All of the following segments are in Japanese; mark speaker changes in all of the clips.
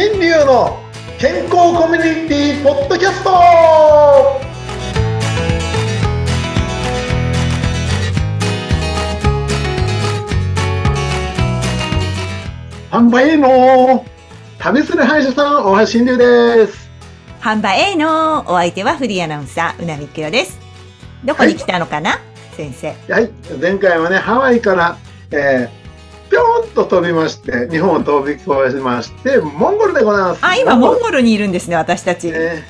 Speaker 1: 新流の健康コミュニティポッドキャスト販売の旅する歯医者さん、大橋新流です。
Speaker 2: 販売 A のお相手はフリーアナウンサー、うなみきろです。どこに来たのかな、先生。
Speaker 1: はい、前回はね、ハワイから、えー、ぴょんと飛びまして、日本を飛び越えまして、モンゴルでございます。
Speaker 2: あ、今モンゴルにいるんですね、私たち。
Speaker 1: ね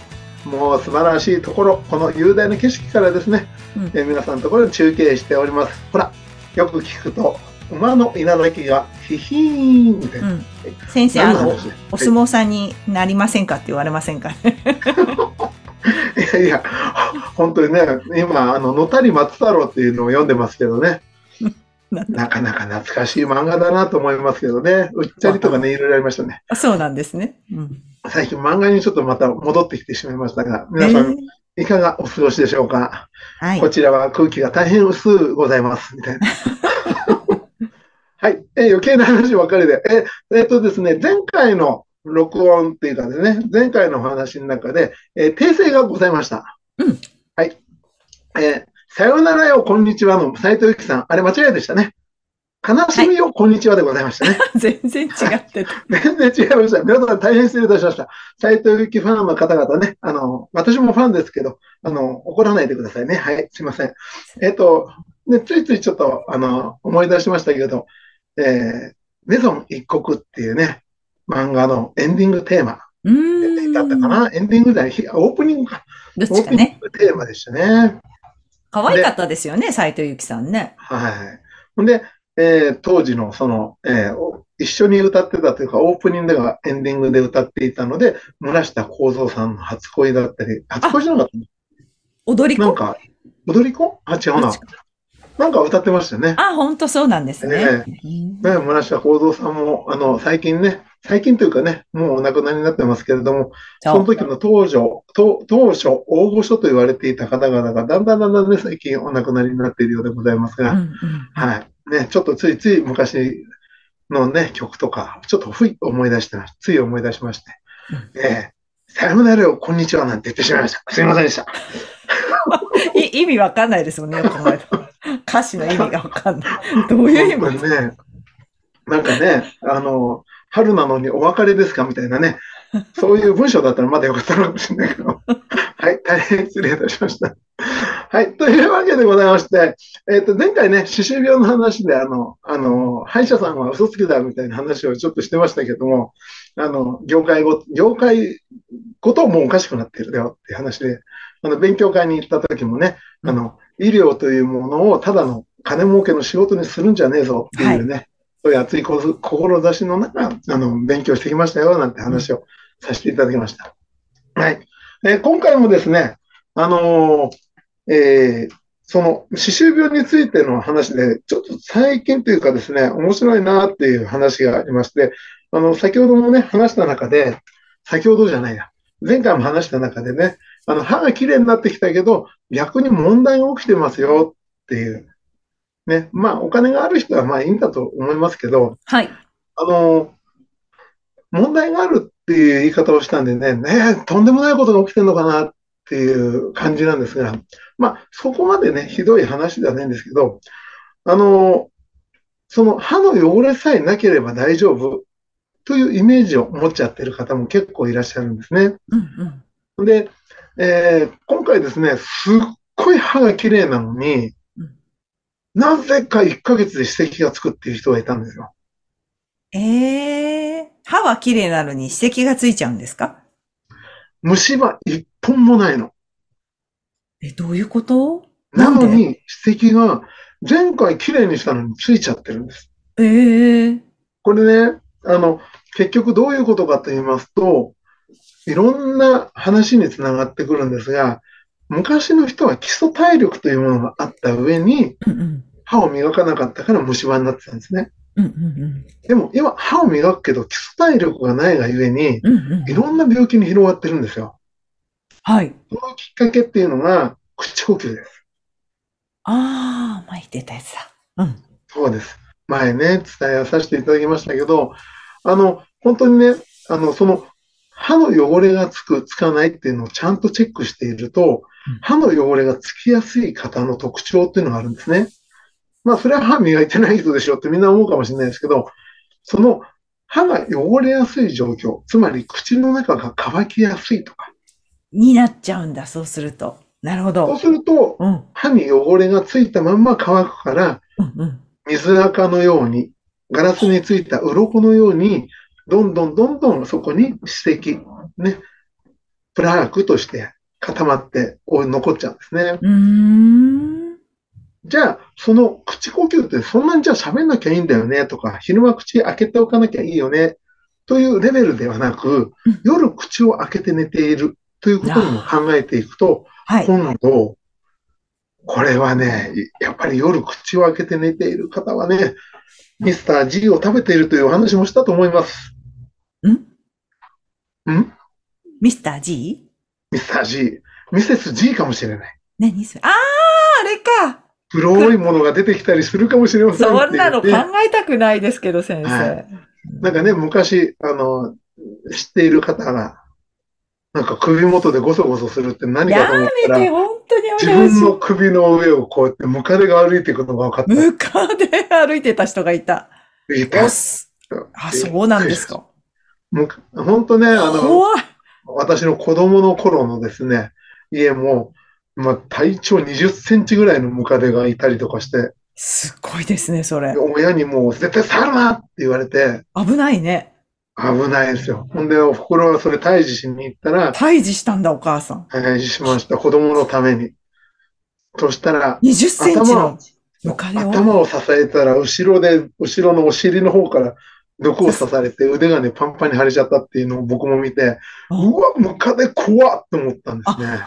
Speaker 1: もう素晴らしいところ、この雄大な景色からですね、
Speaker 2: うん
Speaker 1: えー皆さんのところに中継しております。ほら、よく聞くと、馬の稲垣がヒヒーンって。
Speaker 2: うん。先生、あの、お相
Speaker 1: 撲
Speaker 2: 撲さんになりませんかって言われませんか？ね。
Speaker 1: いやいや、本当にね、今、あの、野谷松太郎っていうのを読んでますけどね、なかなか懐かしい漫画だなと思いますけどね、うっちゃりとかね、いろいろありましたね。
Speaker 2: あそうなんですね。うん。
Speaker 1: 最近漫画にちょっとまた戻ってきてしまいましたが、皆さん、いかがお過ごしでしょうか、
Speaker 2: はい
Speaker 1: こ。ちらは空気が大変薄うございます、みたいな。はい、えー余計な話ばかりで、えーえーとですね、前回の録音っていうかですね、前回のお話の中で、えー訂正がございました。
Speaker 2: うん。
Speaker 1: はい。えーさよならよ、こんにちはの斉藤由貴さん、あれ間違いでしたね。悲しみよ、こんにちはでございましたね。
Speaker 2: 全然違ってた。
Speaker 1: 全然違いました。皆さん大変失礼いたしました。斉藤由貴ファンの方々ね、あの、私もファンですけど、あの、怒らないでくださいね。はい、すいません。えっ、と、ね、ついついちょっと、あの、思い出しましたけど、えー、メゾン一国っていうね、漫画のエンディングテーマ
Speaker 2: うーん。
Speaker 1: だったかなエンディングじゃない、ひオープニングか。
Speaker 2: どっ
Speaker 1: オープニン
Speaker 2: ちかね。
Speaker 1: グテーマでしたね。
Speaker 2: 可愛かったですよね、斉藤由貴さんね。
Speaker 1: はい。ほんで、えー当時のその、えーお一緒に歌ってたというか、オープニングではエンディングで歌っていたので、村下幸三さんの初恋だったり、初恋じゃなかった
Speaker 2: 踊り子？
Speaker 1: なんか、踊り子？あ、違うな。なんか歌ってましたよね。
Speaker 2: あ、本当そうなんですね。うん
Speaker 1: ね、村下幸三さんも、あの、最近ね、最近というかね、もうお亡くなりになってますけれども、その。時の当初、当当初、大御所と言われていた方々が、だんだんだんだんね、最近お亡くなりになっているようでございますが、
Speaker 2: うんうん
Speaker 1: はい。ね、ちょっとついつい昔のね、曲とか、ちょっとふい思い出して。つい思い出しまして。えー、さよならよ、こんにちはなんて言ってしまいました。すいませんでした。
Speaker 2: い意味わかんないですもんね、この間歌詞の意味がわかんない。どういう意味？
Speaker 1: ね、なんかね、あの、春なのにお別れですかみたいなね、そういう文章だったらまだよかったのかもしれないけど。はい、大変失礼いたしました。はい、というわけでございまして、えっ、と、前回ね、歯周病の話で、あの、あの、歯医者さんは嘘つきだみたいな話をちょっとしてましたけども、あの、業界ご、業界ごともうおかしくなっているだよっていう話で、あの、勉強会に行った時もね、あの、医療というものをただの金儲けの仕事にするんじゃねえぞっていうね、そういう熱い志の中、あの、勉強してきましたよ、なんて話をさせていただきました。はい。えー今回もですね、あのーえーその、歯周病についての話で、ちょっと最近というかですね、面白いなっていう話がありまして、あの、先ほどもね、話した中で、先ほどじゃないや、前回も話した中でね、あの、歯が綺麗になってきたけど、逆に問題が起きてますよっていう。ね、まあ、お金がある人はまあいいんだと思いますけど、
Speaker 2: はい。
Speaker 1: あの、問題があるっていう言い方をしたんでね、ね、とんでもないことが起きてるのかなっていう感じなんですが、まあ、そこまでね、ひどい話ではないんですけど、あの、その歯の汚れさえなければ大丈夫というイメージを持っちゃってる方も結構いらっしゃるんですね。
Speaker 2: うんうん。
Speaker 1: で、えー今回ですね、すっごい歯が綺麗なのに
Speaker 2: うん、
Speaker 1: なぜか1ヶ月で歯石がつくっていう人がいたんですよ。
Speaker 2: ええ歯は綺麗なのに指摘がついちゃうんですか？
Speaker 1: 虫歯一本もないの。
Speaker 2: え、どういうこと？
Speaker 1: なのに、歯石が前回綺麗にしたのについちゃってるんです。
Speaker 2: ええ
Speaker 1: これね、あの、結局どういうことかと言いますと、いろんな話につながってくるんですが、昔の人は基礎体力というものがあった上に、
Speaker 2: うんうん。
Speaker 1: 歯を磨かなかったから虫歯になってたんですね。
Speaker 2: うんうん
Speaker 1: でも今、歯を磨くけど基礎体力がないがゆえに、
Speaker 2: うん。うんうん。
Speaker 1: いろんな病気に広がってるんですよ。
Speaker 2: はい。
Speaker 1: そのきっかけっていうのが、口呼吸です。
Speaker 2: ああ、前言ってたやつだ。うん。
Speaker 1: そうです。前ね、伝えさせていただきましたけど、あの、本当にね、あの、その、歯の汚れがつく、つかないっていうのをちゃんとチェックしていると、歯の汚れがつきやすい方の特徴っていうのがあるんですね。まあ、それは歯磨いてない人でしょってみんな思うかもしれないですけど、その歯が汚れやすい状況、つまり口の中が乾きやすいとか、
Speaker 2: になっちゃうんだ、そうすると。なるほど。
Speaker 1: そうすると、
Speaker 2: うん。
Speaker 1: 歯に汚れがついたまんま乾くから、
Speaker 2: うんうん。
Speaker 1: 水垢のように、ガラスについた鱗のように、どんどんどんどんそこに歯石、ね、プラークとして固まってこう残っちゃうんですね。じゃあ、その口呼吸ってそんなにじゃあ喋んなきゃいいんだよねとか、昼間口開けておかなきゃいいよねというレベルではなく
Speaker 2: うん、
Speaker 1: 夜口を開けて寝ているということにも考えていくと、
Speaker 2: はい。
Speaker 1: 今度、これはね、やっぱり夜口を開けて寝ている方はね、ミスター G を食べているというお話もしたと思います。
Speaker 2: ん？
Speaker 1: ん？
Speaker 2: ミスター G?
Speaker 1: ミスター G、ミセス G かもしれない。
Speaker 2: 何それ？あー、あ。
Speaker 1: 黒いものが出てきたりするかもしれません
Speaker 2: そんなの考
Speaker 1: ね
Speaker 2: えたくないですけど、先
Speaker 1: は
Speaker 2: 生。
Speaker 1: なんかね、昔、あの、知っている方が、なんか首元でゴソゴソするって何かと思
Speaker 2: や
Speaker 1: った
Speaker 2: めて、
Speaker 1: ら、
Speaker 2: 本当にやめ
Speaker 1: 自
Speaker 2: てほしい
Speaker 1: 分の首の上をこうやってムカデが歩いていくのが分かった。
Speaker 2: ムカで歩いてた人がいた。
Speaker 1: いた。
Speaker 2: あ、そうなんですか。
Speaker 1: む本当ね、あの。私の子供の頃のですね、家も、まあ、体長20センチぐらいのムカデがいたりとかして、
Speaker 2: すっごいですね、それ。
Speaker 1: 親にもう絶対触るなって言われて、
Speaker 2: 危ないね。
Speaker 1: 危ないですよ。ほんで、お袋はそれ退治しに行ったら、
Speaker 2: 退治したんだ、お母さん。
Speaker 1: 退治しました。子供のために。そしたら、
Speaker 2: 20センチ
Speaker 1: 頭
Speaker 2: の
Speaker 1: を
Speaker 2: ムカデを。
Speaker 1: 頭を支えたら、後ろで、後ろのお尻の方から毒を刺されて腕がね、パンパンに腫れちゃったっていうのを僕も見て、
Speaker 2: あ
Speaker 1: うわ、ムカデ怖っと思ったんですね。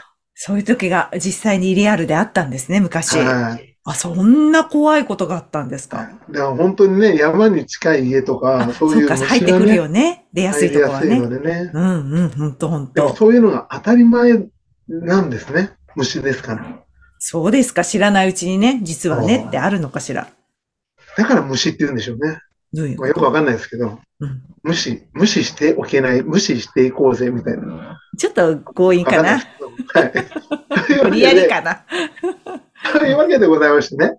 Speaker 2: そういう時が実際にリアルであったんですね、昔。
Speaker 1: はい。
Speaker 2: あ、そんな怖いことがあったんですか？
Speaker 1: だから本当にね、山に近い家とか、
Speaker 2: あ、
Speaker 1: そいう
Speaker 2: そううか、入ってくる
Speaker 1: ね、
Speaker 2: よね。出やすい
Speaker 1: 入りやすい
Speaker 2: とこはね。
Speaker 1: のでね。
Speaker 2: うんうん、ほんとほんと。
Speaker 1: でもそういうのが当たり前なんですね。虫ですから。
Speaker 2: そうですか、知らないうちにね、実はねってあるのかしら。
Speaker 1: だから虫って言うんでしょうね。
Speaker 2: どういう
Speaker 1: まあ、よくわかんないですけど、
Speaker 2: うん
Speaker 1: 無視、無視しておけない、無視していこうぜ、みたいな。
Speaker 2: ちょっと強引か
Speaker 1: わかんなはい。
Speaker 2: 無理やりかな？
Speaker 1: というわけでございましてね。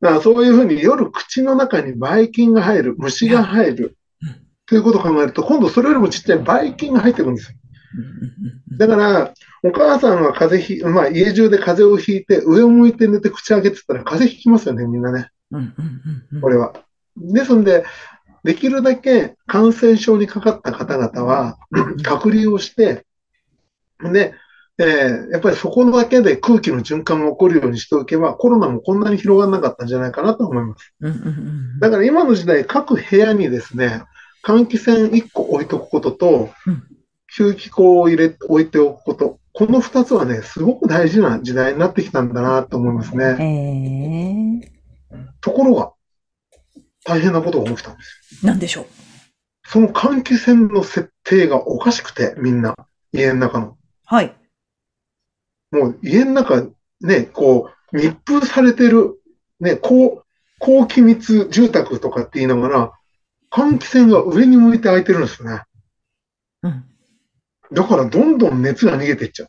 Speaker 1: だからそういうふうに夜口の中にばい菌が入る、虫が入る
Speaker 2: うん。
Speaker 1: ということを考えると、今度それよりもちっちゃいばい菌が入ってくるんですよ。だから、お母さんは風邪ひ、まあ家中で風邪をひいて、上を向いて寝て口開けてたら風邪ひきますよね、みんなね。これは。ですんで、できるだけ感染症にかかった方々は、隔離をして、で、えーやっぱりそこだけで空気の循環が起こるようにしておけば、コロナもこんなに広がらなかったんじゃないかなと思います。だから今の時代、各部屋にですね、換気扇1個置いておくことと
Speaker 2: うん、
Speaker 1: 吸気口を入れ、置いておくこと、この2つはね、すごく大事な時代になってきたんだなと思いますね。
Speaker 2: ええ
Speaker 1: ところが、大変なことが起きたんですよ。
Speaker 2: なんでしょう？
Speaker 1: その換気扇の設定がおかしくて、みんな、家の中の。
Speaker 2: はい。
Speaker 1: もう家の中、ね、こう、密封されてる、ね、高、高機密住宅とかって言いながら、換気扇が上に向いて開いてるんですよね。
Speaker 2: うん。
Speaker 1: だからどんどん熱が逃げていっちゃう。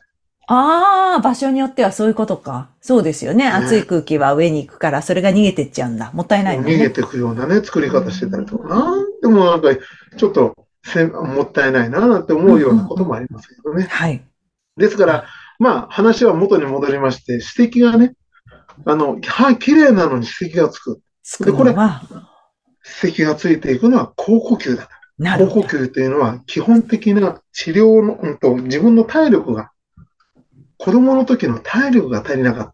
Speaker 2: ああ、場所によってはそういうことか。そうですよね。熱い空気は上に行くから、それが逃げてっちゃうんだ。もったいないもんね。
Speaker 1: 逃げていくようなね、作り方してたりとか、なんでもなんか、ちょっとせもったいないな、なんて思うようなこともありますけどね。
Speaker 2: はい。
Speaker 1: ですから、まあ、話は元に戻りまして、歯石がね、あの、歯綺麗なのに歯石がつく。
Speaker 2: つくのは、
Speaker 1: 歯石がついていくのは口呼吸だ。口呼。吸というのは基本的な治療の、うんと、自分の体力が、子供の時の体力が足りなかっ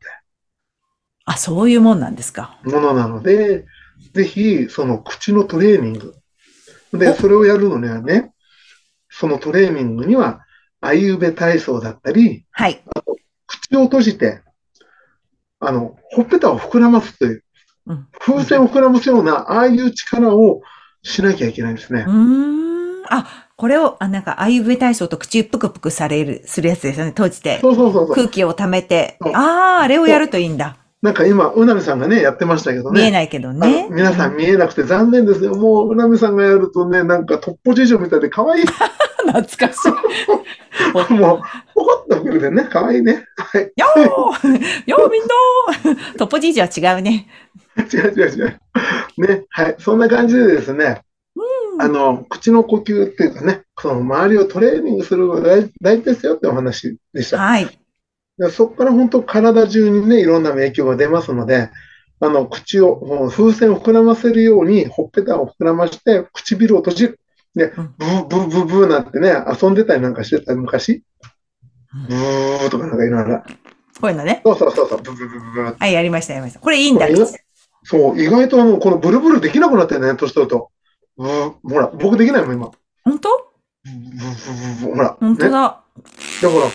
Speaker 2: あ、そういうもんなんですか。
Speaker 1: たものなので、ぜひ、その口のトレーニング。で、それをやるのにはね、そのトレーニングには、あいうべ体操だったり、
Speaker 2: はい。
Speaker 1: 口を閉じて、あの、ほっぺたを膨らますという、
Speaker 2: うん
Speaker 1: 風船を膨らますような、ああいう力をしなきゃいけないんですね
Speaker 2: う。ーん。あ、これを、あ、なんか、あいうべ体操と口ぷくぷくされる、するやつですよね。閉じて。
Speaker 1: そうそうそうそう。
Speaker 2: 空気を溜めて。ああ、あれをやるといいんだ。
Speaker 1: なんか今、うなみさんがね、やってましたけどね。
Speaker 2: 見えないけど
Speaker 1: あ
Speaker 2: ね
Speaker 1: の。皆さん見えなくて残念ですよ。もう、うなみさんがやるとね、なんか、トッポ事情みたいで可愛い。
Speaker 2: 懐かしい。
Speaker 1: もう、ポコッとくるでね、可愛いね。はい。
Speaker 2: よーよーみんなートッポじいじは違うね。
Speaker 1: 違う違う違う。ね、はい。そんな感じでですね、あの、口の呼吸っていうかね、その周りをトレーニングするのが大大事ですよってお話でした。
Speaker 2: はい。
Speaker 1: でそこから本当体中にね、いろんな影響が出ますので、あの、口を、風船を膨らませるように、ほっぺたを膨らまして、唇を閉じる。で
Speaker 2: うん、
Speaker 1: ブーブーブーブーなんてね、遊んでたりなんかしてた昔。ブーとかなんかいろいろ。
Speaker 2: こういうのね。
Speaker 1: そうそうそうそう、ブーブーブーブー。
Speaker 2: はい、やりました、やりました。これいいんだ。
Speaker 1: そう、意外とあの、このブルブルできなくなってね、年取ると。ほら、僕できないもん、今。
Speaker 2: 本当？
Speaker 1: ほら。
Speaker 2: 本当だ。
Speaker 1: ねだから、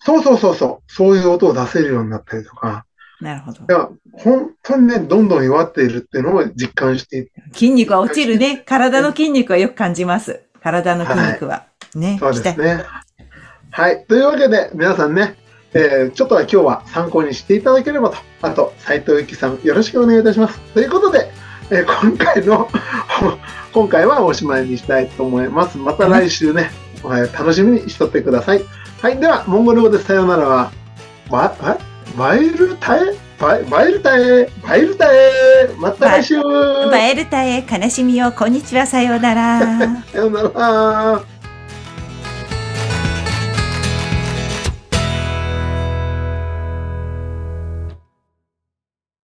Speaker 1: そうそうそうそう、そういう音を出せるようになったりとか。
Speaker 2: なるほど。
Speaker 1: いや、本当にね、どんどん弱っているっていうのを実感して
Speaker 2: 筋肉は落ちるね。体の筋肉はよく感じます。体の筋肉は。ね。
Speaker 1: そうですね。はい。というわけで、皆さんね、えーちょっとは今日は参考にしていただければと。あと、斉藤由貴さん、よろしくお願いいたします。ということで、えー今回の、今回はおしまいにしたいと思います。また来週ね、はい楽しみにしとってください。はい。では、モンゴル語でさようなら。は、バババイルタエ？バイルタエ？バイルタエ？また来週。
Speaker 2: バエルタへ悲しみを、こんにちは、さようなら。
Speaker 1: さようなら